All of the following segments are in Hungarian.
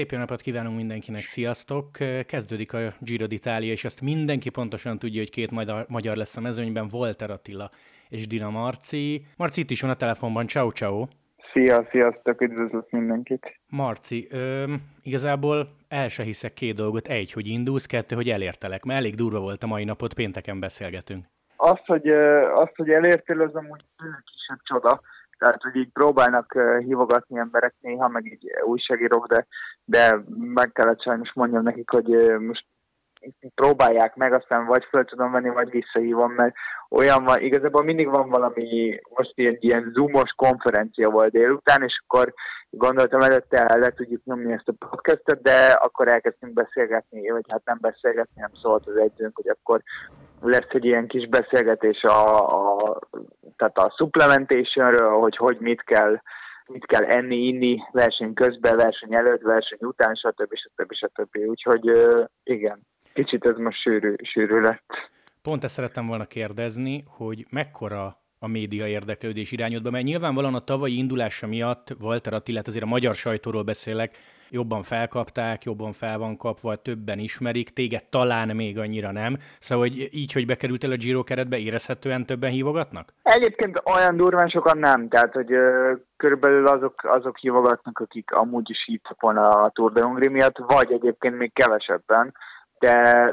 Szép jó napot kívánunk mindenkinek, sziasztok! Kezdődik a Giro d'Italia, és azt mindenki pontosan tudja, hogy két magyar lesz a mezőnyben, Volter Attila és Dina Marci. Marci itt is van a telefonban, ciao ciao! Szia, sziasztok, üdvözlök mindenkit! Marci, ö, igazából el se hiszek két dolgot. Egy, hogy indulsz, kettő, hogy elértelek, mert elég durva volt a mai napot, pénteken beszélgetünk. Azt, hogy, azt, hogy elértél, az amúgy kisebb csoda tehát, hogy így próbálnak hívogatni emberek néha, meg így újságírók, de, de meg kellett sajnos mondjam nekik, hogy most próbálják meg, aztán vagy föl tudom venni, vagy visszahívom, mert olyan van, igazából mindig van valami, most ilyen, ilyen zoomos konferencia volt délután, és akkor gondoltam előtte le tudjuk nyomni ezt a podcastet, de akkor elkezdtünk beszélgetni, vagy hát nem beszélgetni, nem szólt az egyzőnk, hogy akkor lesz egy ilyen kis beszélgetés a, a, tehát a supplementationről, hogy hogy mit kell, mit kell enni, inni verseny közben, verseny előtt, verseny után, stb. stb. stb. Úgyhogy igen, kicsit ez most sűrű, sűrű lett. Pont ezt szerettem volna kérdezni, hogy mekkora a média érdeklődés irányodba, mert nyilvánvalóan a tavalyi indulása miatt Walter Attilát, azért a magyar sajtóról beszélek, jobban felkapták, jobban fel van kapva, többen ismerik, téged talán még annyira nem. Szóval, hogy így, hogy bekerültél a Giro keretbe, érezhetően többen hívogatnak? Egyébként olyan durván sokan nem, tehát, hogy ö, körülbelül azok, azok hívogatnak, akik amúgy is hívtak volna a Tour de Hongrie miatt, vagy egyébként még kevesebben, de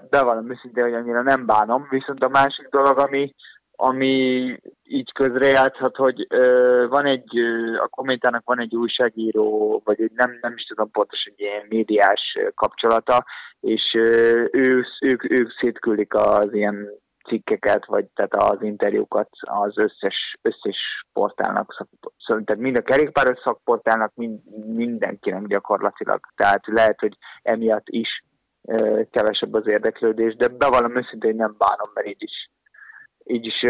bevallom őszintén, hogy annyira nem bánom, viszont a másik dolog, ami, ami így közrejátszhat, hogy ö, van egy, ö, a kométának van egy újságíró, vagy egy nem, nem is tudom pontosan egy ilyen médiás kapcsolata, és ö, ő, ők, ők szétküldik az ilyen cikkeket, vagy tehát az interjúkat az összes, összes portálnak, szak, tehát mind a kerékpáros szakportálnak, mind, mindenkinek gyakorlatilag. Tehát lehet, hogy emiatt is kevesebb az érdeklődés, de bevallom őszintén, hogy nem bánom, mert így is így is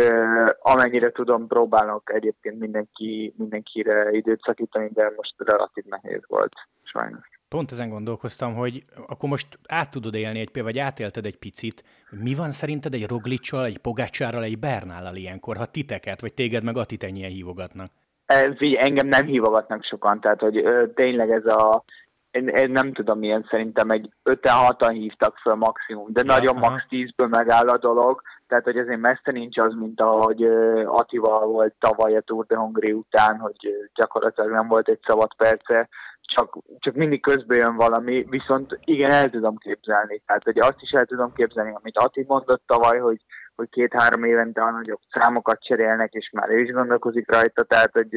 amennyire tudom, próbálok egyébként mindenki, mindenkire időt szakítani, de most relatív nehéz volt, sajnos. Pont ezen gondolkoztam, hogy akkor most át tudod élni egy vagy átélted egy picit, hogy mi van szerinted egy Roglicsal, egy Pogácsárral, egy Bernállal ilyenkor, ha titeket, vagy téged meg Atit ennyien hívogatnak? Engem nem hívogatnak sokan, tehát hogy tényleg ez a én, én nem tudom milyen, szerintem egy 5-6-an hívtak föl maximum, de ja, nagyon aha. max 10-ből megáll a dolog, tehát hogy azért messze nincs az, mint ahogy Atival volt tavaly a Tour de Hongrie után, hogy gyakorlatilag nem volt egy szabad perce, csak, csak mindig közben jön valami, viszont igen, el tudom képzelni. Tehát hogy azt is el tudom képzelni, amit Ati mondott tavaly, hogy, hogy két-három évente a nagyobb számokat cserélnek, és már ő is gondolkozik rajta, tehát hogy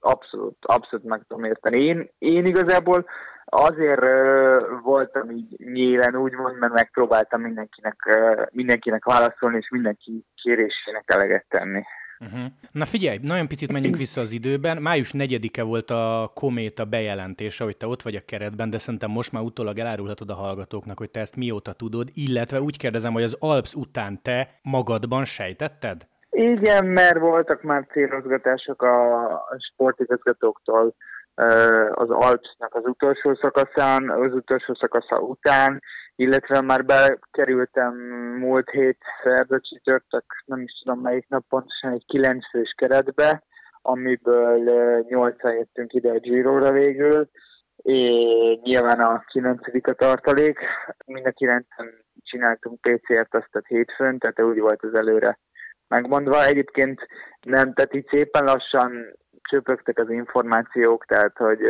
abszolút, abszolút meg tudom érteni. Én, én igazából azért voltam így nyílen úgymond, mert megpróbáltam mindenkinek, mindenkinek válaszolni, és mindenki kérésének eleget tenni. Uh-huh. Na figyelj, nagyon picit menjünk vissza az időben. Május 4-e volt a Kométa bejelentése, hogy te ott vagy a keretben, de szerintem most már utólag elárulhatod a hallgatóknak, hogy te ezt mióta tudod, illetve úgy kérdezem, hogy az Alps után te magadban sejtetted? Igen, mert voltak már célozgatások a sportigazgatóktól az Alpsnak az utolsó szakaszán, az utolsó szakasza után, illetve már bekerültem múlt hét szerda csütörtök, nem is tudom melyik nap pontosan, egy kilenc fős keretbe, amiből nyolcan jöttünk ide a Giro-ra végül, és nyilván a kilencedik a tartalék. Mind a kilencen csináltunk PCR-t azt a hétfőn, tehát úgy volt az előre megmondva. Egyébként nem, tehát így szépen lassan csöpögtek az információk, tehát hogy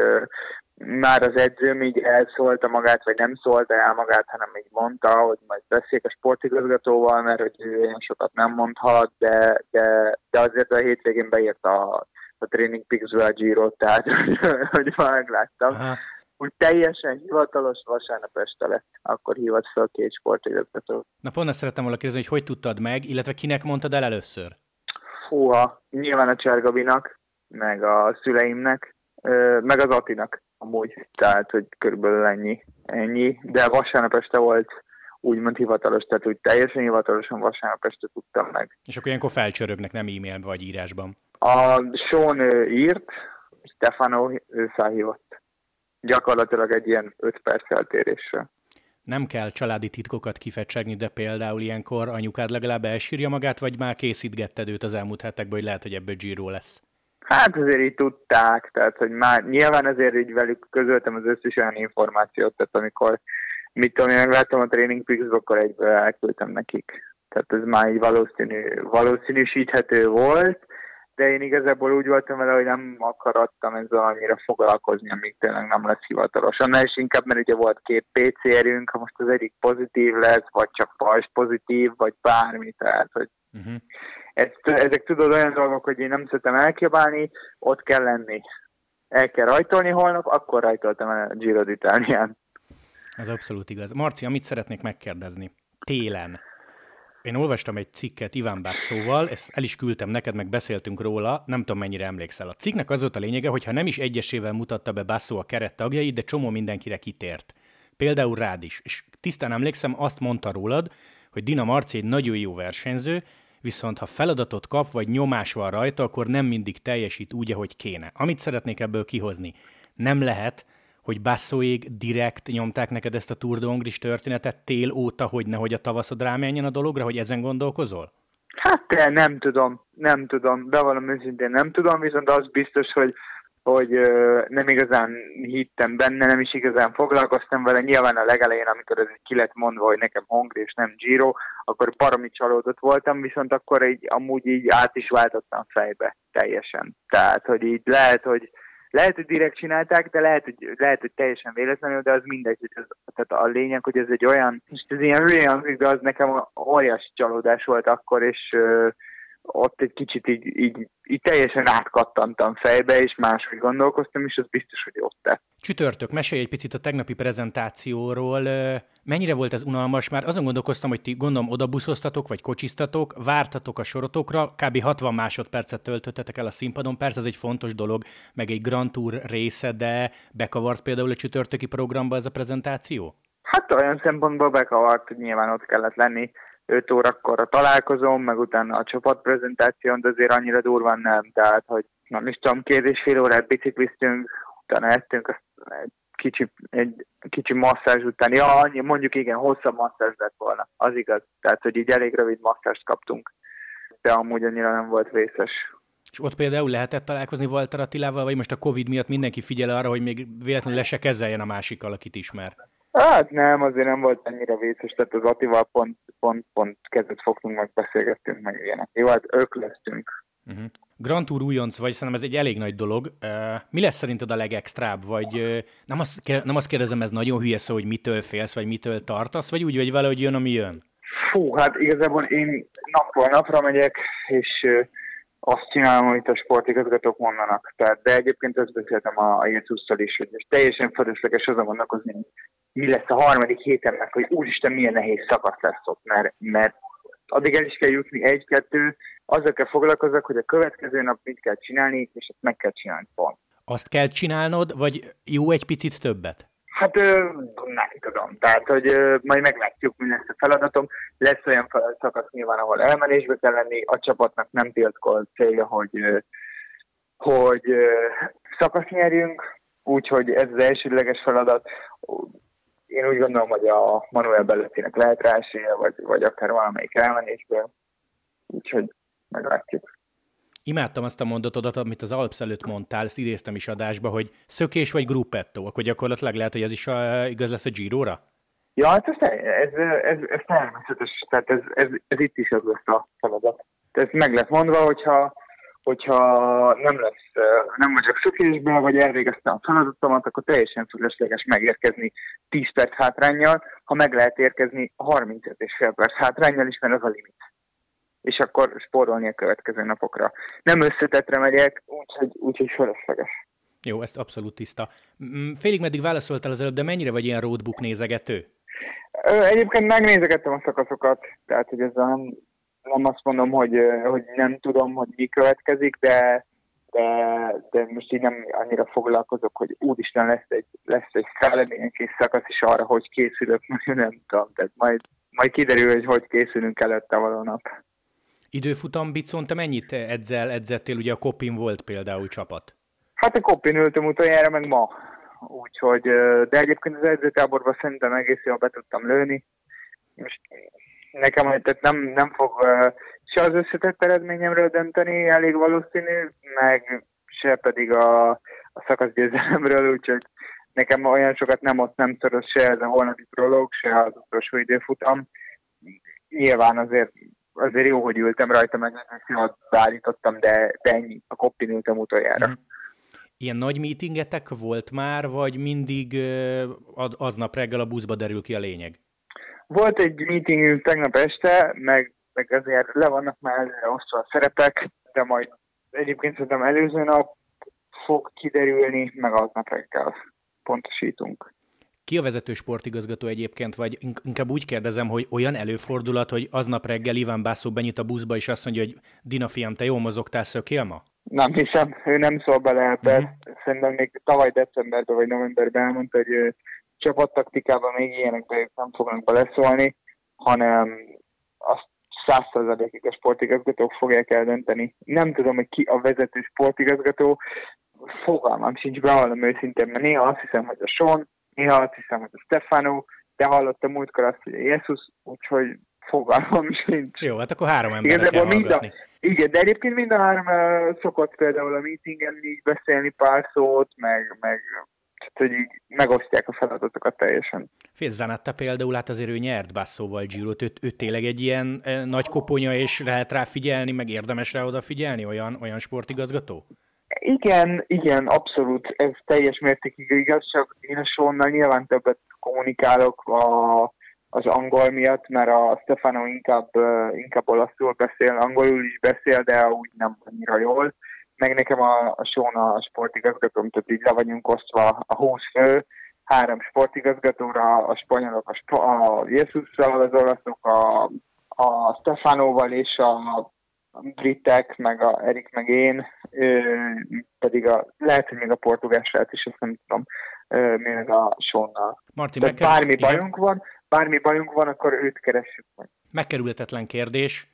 már az edzőm így elszólta magát, vagy nem szólta el magát, hanem így mondta, hogy majd beszéljek a sportigazgatóval, mert hogy ő olyan sokat nem mondhat, de, de, de azért a hétvégén beírt a, a Training peaks a giro tehát hogy már megláttam. Aha. Úgy teljesen hivatalos vasárnap este lett, akkor hívott fel két sportigazgató. Na pont ezt szerettem volna kérdezni, hogy hogy tudtad meg, illetve kinek mondtad el először? Fúha, nyilván a Csergabinak, meg a szüleimnek, meg az Atinak amúgy, tehát hogy körülbelül ennyi, ennyi, de vasárnap este volt úgymond hivatalos, tehát úgy teljesen hivatalosan vasárnap este tudtam meg. És akkor ilyenkor felcsörögnek, nem e-mail vagy írásban? A Sean írt, Stefano ő felhívott. Gyakorlatilag egy ilyen 5 perc eltérésre. Nem kell családi titkokat kifecsegni, de például ilyenkor anyukád legalább elsírja magát, vagy már készítgetted őt az elmúlt hetekben, hogy lehet, hogy ebből Giro lesz? Hát azért így tudták, tehát hogy már nyilván azért így velük közöltem az összes olyan információt, tehát amikor mit tudom, én megláttam a Training peaks akkor egyből elküldtem nekik. Tehát ez már így valószínű, valószínűsíthető volt, de én igazából úgy voltam vele, hogy nem akarattam ezzel annyira foglalkozni, amíg tényleg nem lesz hivatalos. Annál is inkább, mert ugye volt két PCR-ünk, ha most az egyik pozitív lesz, vagy csak fals pozitív, vagy bármi, tehát hogy uh-huh. Ezt, ezek tudod olyan dolgok, hogy én nem szeretem elkibálni, ott kell lenni. El kell rajtolni holnap, akkor rajtoltam el a Giro d'Italián. Ez abszolút igaz. Marci, amit szeretnék megkérdezni. Télen én olvastam egy cikket Iván Basszóval, ezt el is küldtem neked, meg beszéltünk róla, nem tudom mennyire emlékszel. A cikknek az volt a lényege, hogy ha nem is egyesével mutatta be Basszó a keret tagjait, de csomó mindenkire kitért. Például rád is. És tisztán emlékszem, azt mondta rólad, hogy Dina Marci egy nagyon jó versenyző, viszont ha feladatot kap, vagy nyomás van rajta, akkor nem mindig teljesít úgy, ahogy kéne. Amit szeretnék ebből kihozni, nem lehet, hogy basszóig direkt nyomták neked ezt a Tour de Hongris történetet tél óta, hogy nehogy a tavaszod rámenjen a dologra, hogy ezen gondolkozol? Hát nem tudom, nem tudom, bevallom őszintén nem tudom, viszont az biztos, hogy hogy nem igazán hittem benne, nem is igazán foglalkoztam vele. Nyilván a legelején, amikor ez ki lett mondva, hogy nekem Hongri és nem Giro, akkor baromi csalódott voltam, viszont akkor így, amúgy így át is váltottam fejbe teljesen. Tehát, hogy így lehet, hogy lehet, hogy direkt csinálták, de lehet, hogy, lehet, hogy teljesen véletlenül, de az mindegy, ez, tehát a lényeg, hogy ez egy olyan, és ez ilyen hülye de az nekem óriási csalódás volt akkor, és ott egy kicsit így, így, így teljesen átkattantam fejbe, és máshogy gondolkoztam, és az biztos, hogy ott tett. Csütörtök, mesélj egy picit a tegnapi prezentációról. Mennyire volt ez unalmas? Már azon gondolkoztam, hogy ti gondolom odabuszoztatok, vagy kocsisztatok, vártatok a sorotokra, kb. 60 másodpercet töltöttetek el a színpadon. Persze ez egy fontos dolog, meg egy Grand Tour része, de bekavart például a csütörtöki programba ez a prezentáció? Hát olyan szempontból bekavart, hogy nyilván ott kellett lenni 5 órakor a találkozom, meg utána a csapatprezentáción, de azért annyira durván nem. Tehát, hogy nem is tudom, két és fél órát bicikliztünk, utána ettünk egy kicsi, egy kicsi masszázs után. Ja, annyi, mondjuk igen, hosszabb masszázs lett volna. Az igaz. Tehát, hogy így elég rövid masszást kaptunk. De amúgy annyira nem volt vészes. És ott például lehetett találkozni Walter Attilával, vagy most a Covid miatt mindenki figyel arra, hogy még véletlenül le se kezeljen a másikkal, akit ismer? Hát nem, azért nem volt annyira vészes, tehát az Attival pont, pont, pont kezet fogtunk, meg beszélgettünk, meg ilyenek. Jó, hát ők lesztünk. Uh-huh. Grand Tour újonc vagy, szerintem ez egy elég nagy dolog. Uh, mi lesz szerinted a legextrább? Vagy uh, nem, azt, nem azt kérdezem, ez nagyon hülye szó, hogy mitől félsz, vagy mitől tartasz, vagy úgy vagy vele, hogy jön, ami jön? Fú, hát igazából én napról napra megyek, és uh, azt csinálom, amit a sportigazgatók mondanak. Tehát, de egyébként ezt beszéltem a, Jézusszal is, hogy most teljesen fölösleges azon gondolkozni, hogy mi lesz a harmadik héten, hogy úristen, milyen nehéz szakasz lesz ott, mert, mert addig el is kell jutni egy-kettő, azzal kell foglalkozok, hogy a következő nap mit kell csinálni, és ezt meg kell csinálni pont. Azt kell csinálnod, vagy jó egy picit többet? Hát nem tudom, tehát hogy majd meglátjuk, mi lesz a feladatom. Lesz olyan szakasz nyilván, ahol elmenésbe kell lenni, a csapatnak nem tiltkolt célja, hogy, hogy szakasz nyerjünk, úgyhogy ez az elsődleges feladat. Én úgy gondolom, hogy a Manuel Bellettinek lehet rá esélye, vagy, vagy akár valamelyik elmenésből, úgyhogy meglátjuk. Imádtam azt a mondatodat, amit az Alps előtt mondtál, ezt idéztem is adásba, hogy szökés vagy gruppetto, akkor gyakorlatilag lehet, hogy ez is a, igaz lesz a Giro-ra? Ja, hát ez, ez, ez, ez természetes, tehát ez, ez, ez itt is az lesz a feladat. Ez meg lesz mondva, hogyha, hogyha nem lesz, nem vagyok szökésből, vagy elvégeztem a feladatomat, akkor teljesen fölösleges megérkezni 10 perc hátrányjal, ha meg lehet érkezni 35 és fél perc hátrányjal is, mert az a limit és akkor spórolni a következő napokra. Nem összetetre megyek, úgyhogy, úgyhogy fölösleges. Jó, ezt abszolút tiszta. Félig meddig válaszoltál az előbb, de mennyire vagy ilyen roadbook nézegető? Egyébként megnézegettem a szakaszokat, tehát hogy ez nem, nem azt mondom, hogy, hogy nem tudom, hogy mi következik, de, de, de most így nem annyira foglalkozok, hogy úristen lesz egy, lesz egy kész szakasz is arra, hogy készülök, nem tudom, tehát majd, majd kiderül, hogy hogy készülünk előtte való nap. Időfutam bicon, te mennyit edzel, edzettél? Ugye a Kopin volt például csapat. Hát a Kopin ültem utoljára, meg ma. Úgyhogy, de egyébként az edzőtáborban szerintem egész jól be tudtam lőni. Most nekem tehát nem, nem fog se az összetett eredményemről dönteni, elég valószínű, meg, se pedig a, a szakaszgyőzelemről, úgyhogy nekem olyan sokat nem ott nem szoros se ez a holnapi prolog, se az utolsó időfutam. Nyilván azért, azért jó, hogy ültem rajta, meg jól beállítottam, de, de ennyi, a koppin ültem utoljára. Mm. Ilyen nagy meetingetek volt már, vagy mindig aznap reggel a buszba derül ki a lényeg? Volt egy meetingünk tegnap este, meg, meg azért le vannak már előre osztva a szerepek, de majd egyébként szerintem előző nap fog kiderülni, meg aznap reggel pontosítunk. Ki a vezető sportigazgató egyébként, vagy inkább úgy kérdezem, hogy olyan előfordulat, hogy aznap reggel Iván Bászó benyit a buszba, és azt mondja, hogy Dina fiam, te jól mozogtál, szökél ma? Nem hiszem, ő nem szól bele ebbe. Uh-huh. Szerintem még tavaly decemberben vagy novemberben elmondta, hogy csapattaktikában még ilyenekben ők nem fognak beleszólni, hanem azt százszerzalékig a sportigazgatók fogják eldönteni. Nem tudom, hogy ki a vezető sportigazgató, fogalmam sincs, bevallom őszintén, mert néha azt hiszem, hogy a Sean, néha azt hiszem, hogy a Stefano, de hallottam múltkor azt, hogy a Jesus, úgyhogy fogalmam sincs. Jó, hát akkor három ember kell mind a, Igen, de egyébként mind a három uh, szokott például a meetingen így beszélni pár szót, meg, meg tehát, hogy így megosztják a feladatokat teljesen. Fézzánetta például, hát azért ő nyert Basszóval Girot, ő, ő tényleg egy ilyen e, nagy koponya, és lehet rá figyelni, meg érdemes rá odafigyelni, olyan, olyan sportigazgató? Igen, igen, abszolút, ez teljes mértékig igaz, csak én a Sonnal nyilván többet kommunikálok a, az angol miatt, mert a Stefano inkább, inkább olaszul beszél, angolul is beszél, de úgy nem annyira jól. Meg nekem a, a Sona a sportigazgatóm, tehát így le vagyunk osztva a 20 fő, három sportigazgatóra, a spanyolok, a, sp- a Jesusszal, az olaszok, a, a Stefanoval és a britek, meg a Erik, meg én, pedig a, lehet, hogy még a portugál srác is, azt nem tudom, még a Sonnal. Martin, Tehát bármi igen. bajunk van, bármi bajunk van, akkor őt keressük meg. Megkerülhetetlen kérdés.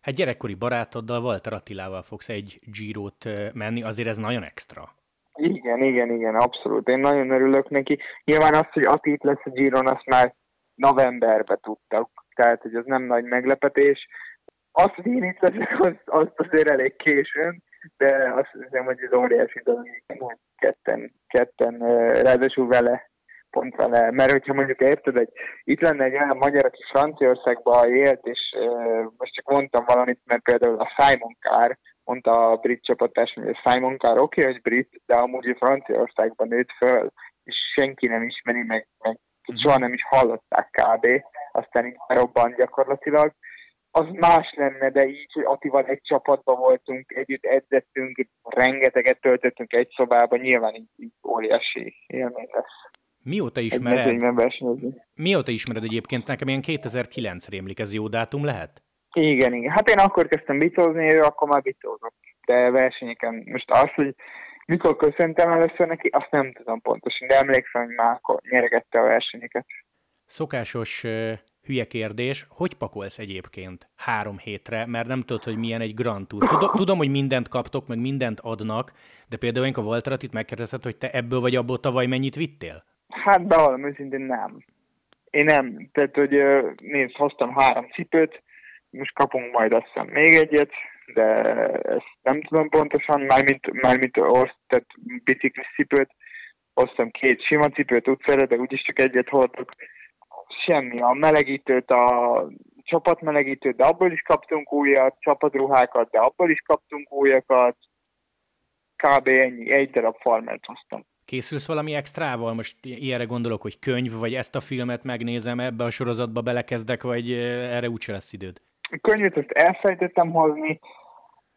Hát gyerekkori barátoddal, Walter Attilával fogsz egy Girot menni, azért ez nagyon extra. Igen, igen, igen, abszolút. Én nagyon örülök neki. Nyilván az, hogy Ati lesz a Giron, azt már novemberben tudtak, tehát hogy az nem nagy meglepetés azt, leszek, azt, azt azért elég későn, de azt hiszem, hogy ez óriási dolog, hogy ketten, ketten, ráadásul vele, pont vele, mert hogyha mondjuk érted, hogy itt lenne egy olyan magyar, aki Franciaországban élt, és uh, most csak mondtam valamit, mert például a Simon Carr, mondta a brit csapatás, hogy a Simon Carr oké, okay, hogy brit, de amúgy Franciaországban nőtt föl, és senki nem ismeri, meg, meg soha nem is hallották kb. Aztán így robban gyakorlatilag az más lenne, de így, hogy Atival egy csapatban voltunk, együtt edzettünk, rengeteget töltöttünk egy szobában, nyilván így, így óriási élmény lesz. Mióta ismered? Mióta ismered egyébként? Nekem ilyen 2009 rémlik, ez jó dátum lehet? Igen, igen. Hát én akkor kezdtem bitózni, ő akkor már bitózott. De versenyeken, most az, hogy mikor köszöntem először neki, azt nem tudom pontosan, de emlékszem, hogy már akkor nyeregette a versenyeket. Szokásos hülye kérdés, hogy pakolsz egyébként három hétre, mert nem tudod, hogy milyen egy Grand Tour. Tudom, hogy mindent kaptok, meg mindent adnak, de például a Walterat itt megkérdezted, hogy te ebből vagy abból tavaly mennyit vittél? Hát bevallom őszintén nem. Én nem. Tehát, hogy nézd, hoztam három cipőt, most kapunk majd azt hiszem még egyet, de ezt nem tudom pontosan, mármint, mármint oszt, tehát biciklis cipőt, hoztam két sima cipőt utcára, de úgyis csak egyet hordok semmi. A melegítőt, a csapatmelegítőt, de abból is kaptunk újat, csapatruhákat, de abból is kaptunk újakat. Kb. ennyi, egy darab farmert hoztam. Készülsz valami extrával? Most ilyenre gondolok, hogy könyv, vagy ezt a filmet megnézem, ebbe a sorozatba belekezdek, vagy erre úgyse lesz időd? A könyvet ezt elfejtettem hozni,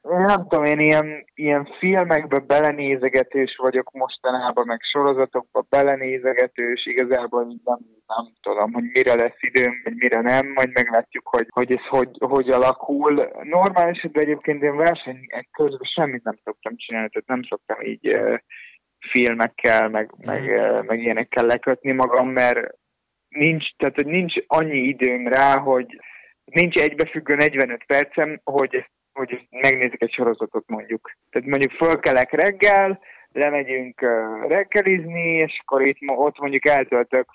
nem tudom, én ilyen, ilyen filmekbe belenézegetős vagyok mostanában, meg sorozatokba belenézegetős, igazából nem, nem tudom, hogy mire lesz időm, vagy mire nem, majd meglátjuk, hogy, hogy ez hogy, hogy alakul. Normál esetben egyébként én versenyek közben semmit nem szoktam csinálni, tehát nem szoktam így uh, filmekkel, meg, meg, uh, meg ilyenekkel lekötni magam, mert nincs, tehát hogy nincs annyi időm rá, hogy nincs egybefüggő 45 percem, hogy ezt hogy megnézzük egy sorozatot mondjuk. Tehát mondjuk fölkelek reggel, lemegyünk reggelizni, és akkor itt ott mondjuk eltöltök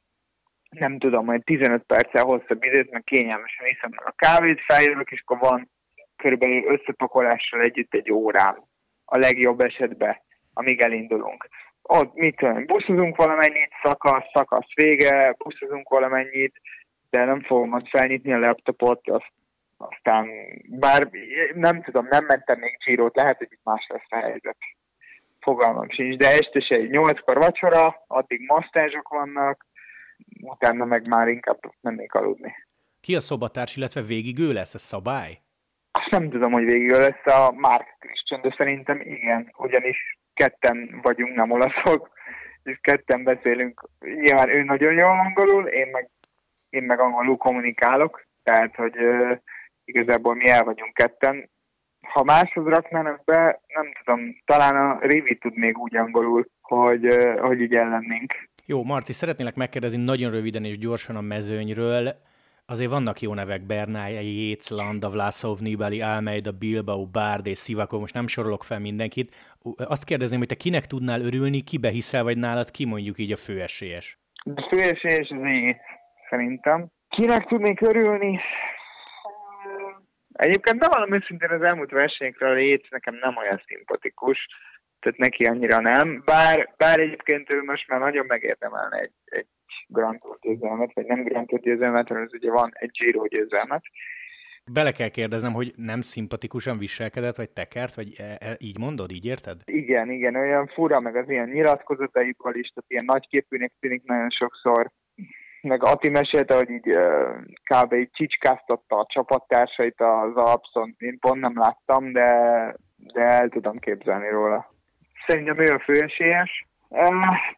nem tudom, majd 15 perccel hosszabb időt, meg kényelmesen iszom meg a kávét, feljövök, és akkor van körülbelül összepakolással együtt egy órám. A legjobb esetben. amíg elindulunk. Ott mit tudom, buszozunk valamennyit, szakasz, szakasz vége, buszozunk valamennyit, de nem fogom ott felnyitni a laptopot, azt, aztán bár nem tudom, nem mentem még Girot, lehet, hogy itt más lesz a helyzet. Fogalmam sincs, de este se egy nyolckor vacsora, addig masztázsok vannak, utána meg már inkább mennék aludni. Ki a szobatárs, illetve végig ő lesz, a szabály? Azt nem tudom, hogy végig ő lesz a Mark Christian, de szerintem igen, ugyanis ketten vagyunk, nem olaszok, és ketten beszélünk. Nyilván ő nagyon jól angolul, én meg, én meg angolul kommunikálok, tehát, hogy igazából mi el vagyunk ketten. Ha máshoz raknának be, nem tudom, talán a Rivi tud még úgy angolul, hogy, hogy így ellennénk. Jó, Marci, szeretnélek megkérdezni nagyon röviden és gyorsan a mezőnyről. Azért vannak jó nevek, Bernály, Jéz, Landa, Vlasov, Nibali, Almeida, Bilbao, Bárd és Szivakov, most nem sorolok fel mindenkit. Azt kérdezném, hogy te kinek tudnál örülni, kibe hiszel, vagy nálad ki mondjuk így a főesélyes? A főesélyes az én, szerintem. Kinek tudnék örülni? Egyébként valami őszintén az elmúlt versenyekre a Léc nekem nem olyan szimpatikus, tehát neki annyira nem, bár, bár egyébként ő most már nagyon megérdemelne egy, egy Grand Tour győzelmet, vagy nem Grand Tour győzelmet, hanem ez ugye van egy Giro győzelmet. Bele kell kérdeznem, hogy nem szimpatikusan viselkedett, vagy tekert, vagy e, e, így mondod, így érted? Igen, igen, olyan fura, meg az ilyen nyilatkozataikkal is, tehát ilyen nagyképűnek tűnik nagyon sokszor. Meg Ati mesélte, hogy így kb. így csicskáztatta a csapattársait az Alpszon. Én pont nem láttam, de, de el tudom képzelni róla. Szerintem ő a főesélyes.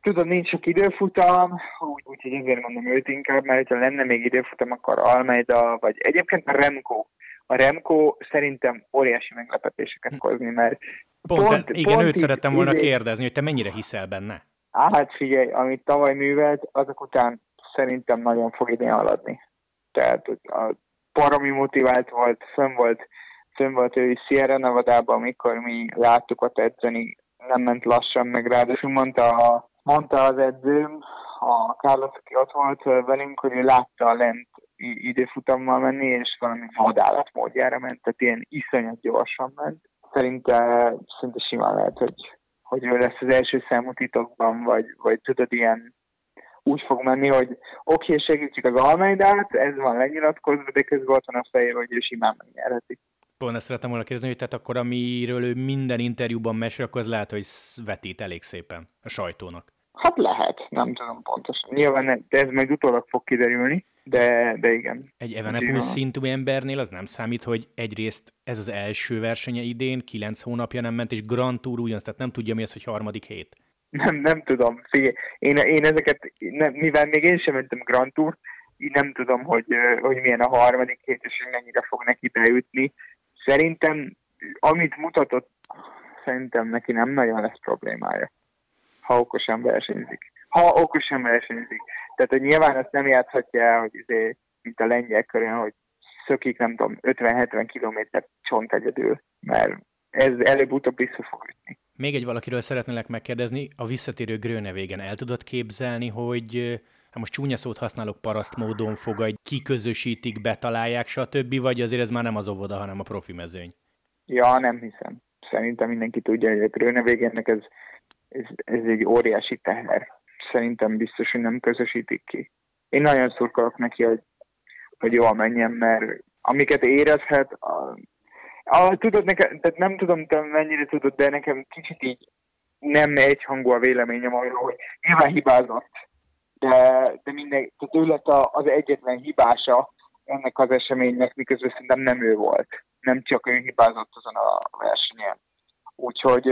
Tudod, nincs sok időfutam, úgyhogy úgy, ezért mondom őt inkább, mert ha lenne még időfutam, akkor Almeida, vagy egyébként a Remco. A Remco szerintem óriási meglepetéseket hm. hozni, mert Pont, pont, igen, pont őt szerettem volna idé... kérdezni, hogy te mennyire hiszel benne? Hát figyelj, amit tavaly művelt, azok után szerintem nagyon fog idén haladni. Tehát a paromi motivált volt, fönn volt, fönn volt ő is Sierra Nevada-ban, amikor mi láttuk ott edzeni, nem ment lassan, meg ráadásul mondta, a, mondta az edzőm, a Carlos, aki ott volt velünk, hogy ő látta a lent időfutammal menni, és valami vadállat módjára ment, tehát ilyen iszonyat gyorsan ment. Szerinte, szinte simán lehet, hogy, hogy ő lesz az első számú titokban, vagy, vagy tudod, ilyen úgy fog menni, hogy oké, okay, segítjük az Almeidát, ez van lenyilatkozva, de közben ott van a fejér, hogy ő simán megnyerheti. Pont ezt szerettem volna kérdezni, hogy tehát akkor amiről ő minden interjúban mesél, akkor az lehet, hogy vetít elég szépen a sajtónak. Hát lehet, nem tudom pontosan. Nyilván ez majd utólag fog kiderülni, de, de igen. Egy Evenepoel szintű embernél az nem számít, hogy egyrészt ez az első versenye idén, kilenc hónapja nem ment, és Grand Tour ugyanaz, tehát nem tudja mi az, hogy harmadik hét. Nem, nem tudom. Figyelj, én, én ezeket, nem, mivel még én sem mentem Grand Tour, így nem tudom, hogy, hogy milyen a harmadik hét, és hogy mennyire fog neki beütni. Szerintem, amit mutatott, szerintem neki nem nagyon lesz problémája, ha okosan versenyzik. Ha okosan versenyzik. Tehát, hogy nyilván ezt nem játszhatja hogy izé, mint a lengyel körön, hogy szökik, nem tudom, 50-70 km csont egyedül, mert ez előbb-utóbb vissza fog ütni. Még egy valakiről szeretnélek megkérdezni, a visszatérő Grönevégen el tudod képzelni, hogy hát most csúnya szót használok, paraszt módon fogadj, kiközösítik, betalálják, stb., vagy azért ez már nem az óvoda, hanem a profi mezőny? Ja, nem hiszem. Szerintem mindenki tudja, hogy a Grönevégénnek ez, ez, ez egy óriási teher. Szerintem biztos, hogy nem közösítik ki. Én nagyon szurkolok neki, hogy, hogy jól menjen, mert amiket érezhet, a, tudod, nekem, tehát nem tudom, te mennyire tudod, de nekem kicsit így nem egyhangú a véleményem arról, hogy nyilván hibázott, de, de minden, tehát ő lett az egyetlen hibása ennek az eseménynek, miközben szerintem nem ő volt. Nem csak ő hibázott azon a versenyen. Úgyhogy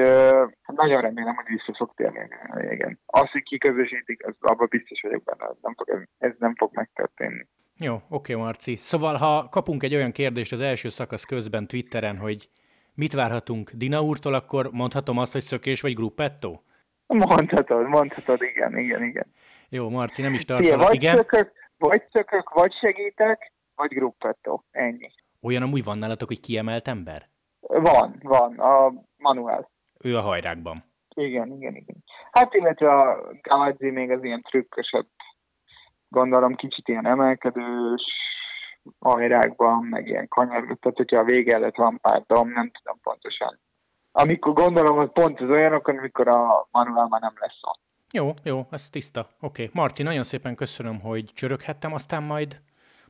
hát nagyon remélem, hogy vissza fog térni a végén. Azt, hogy kiközösítik, az abban biztos vagyok benne, ez nem fog, ez nem fog megtörténni. Jó, oké, Marci. Szóval, ha kapunk egy olyan kérdést az első szakasz közben Twitteren, hogy mit várhatunk Dina úrtól, akkor mondhatom azt, hogy szökés vagy gruppetto? Mondhatod, mondhatod, igen, igen, igen. Jó, Marci, nem is tartalak, vagy igen. Szökök, vagy szökök, vagy segítek, vagy gruppetto, ennyi. Olyan amúgy van nálatok, hogy kiemelt ember? Van, van, a Manuel. Ő a hajrákban. Igen, igen, igen. Hát illetve a Galadzi még az ilyen trükkösebb, gondolom kicsit ilyen emelkedős, hajrákban, meg ilyen kanyargott, tehát hogyha a vége előtt van pár dom, nem tudom pontosan amikor gondolom, hogy pont az olyanok, amikor a Manuel már nem lesz ott. Jó, jó, ez tiszta. Oké. Okay. Marci, nagyon szépen köszönöm, hogy csöröghettem, aztán majd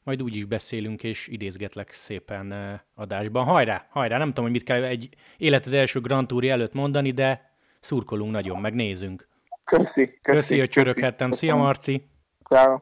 majd úgy is beszélünk, és idézgetlek szépen eh, adásban. Hajrá, hajrá, nem tudom, hogy mit kell egy élet az első Grand Tour előtt mondani, de szurkolunk nagyon, megnézünk. Köszi, köszi. Köszi, hogy csöröghettem. Szia, Marci! Ciao.